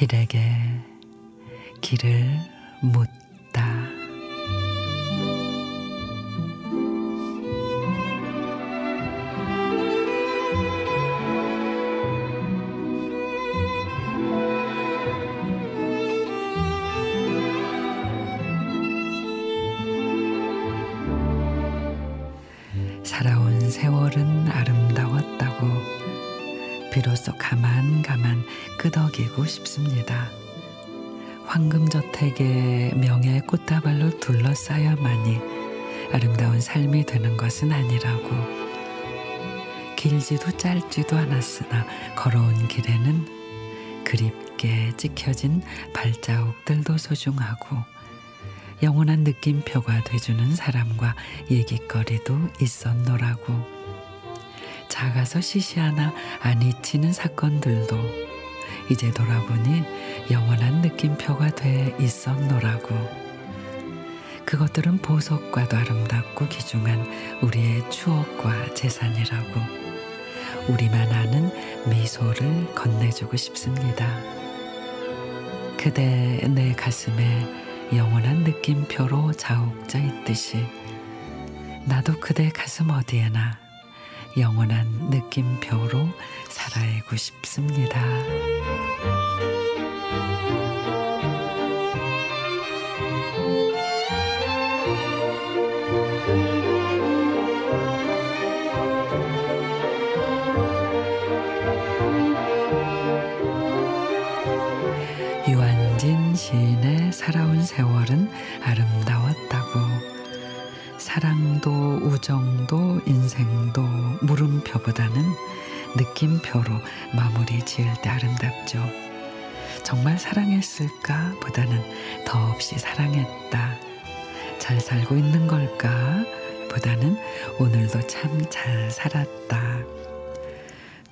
길에게 길을 묻 살아온 세월은 아름다웠다고 비로소 가만 가만 끄덕이고 싶습니다. 황금저택의 명예 꽃다발로 둘러싸여만이 아름다운 삶이 되는 것은 아니라고 길지도 짧지도 않았으나 걸어온 길에는 그립게 찍혀진 발자국들도 소중하고 영원한 느낌표가 돼주는 사람과 얘기거리도 있었노라고. 작아서 시시하나 안 잊히는 사건들도 이제 돌아보니 영원한 느낌표가 돼 있었노라고. 그것들은 보석과도 아름답고 귀중한 우리의 추억과 재산이라고. 우리만 아는 미소를 건네주고 싶습니다. 그대 내 가슴에 영원한 느낌표로 자욱져 있듯이 나도 그대 가슴 어디에나 영원한 느낌표로 살아가고 싶습니다. 유한진 시인의 살아온 세월은 아름다웠다고 사랑도 우정도 인생도 물음표보다는 느낌표로 마무리 지을 때 아름답죠. 정말 사랑했을까 보다는 더없이 사랑했다. 잘 살고 있는 걸까 보다는 오늘도 참 잘 살았다.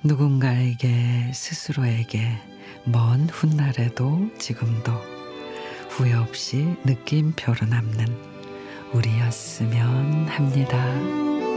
누군가에게 스스로에게 먼 훗날에도 지금도 후회 없이 느낌표로 남는 우리였으면 합니다.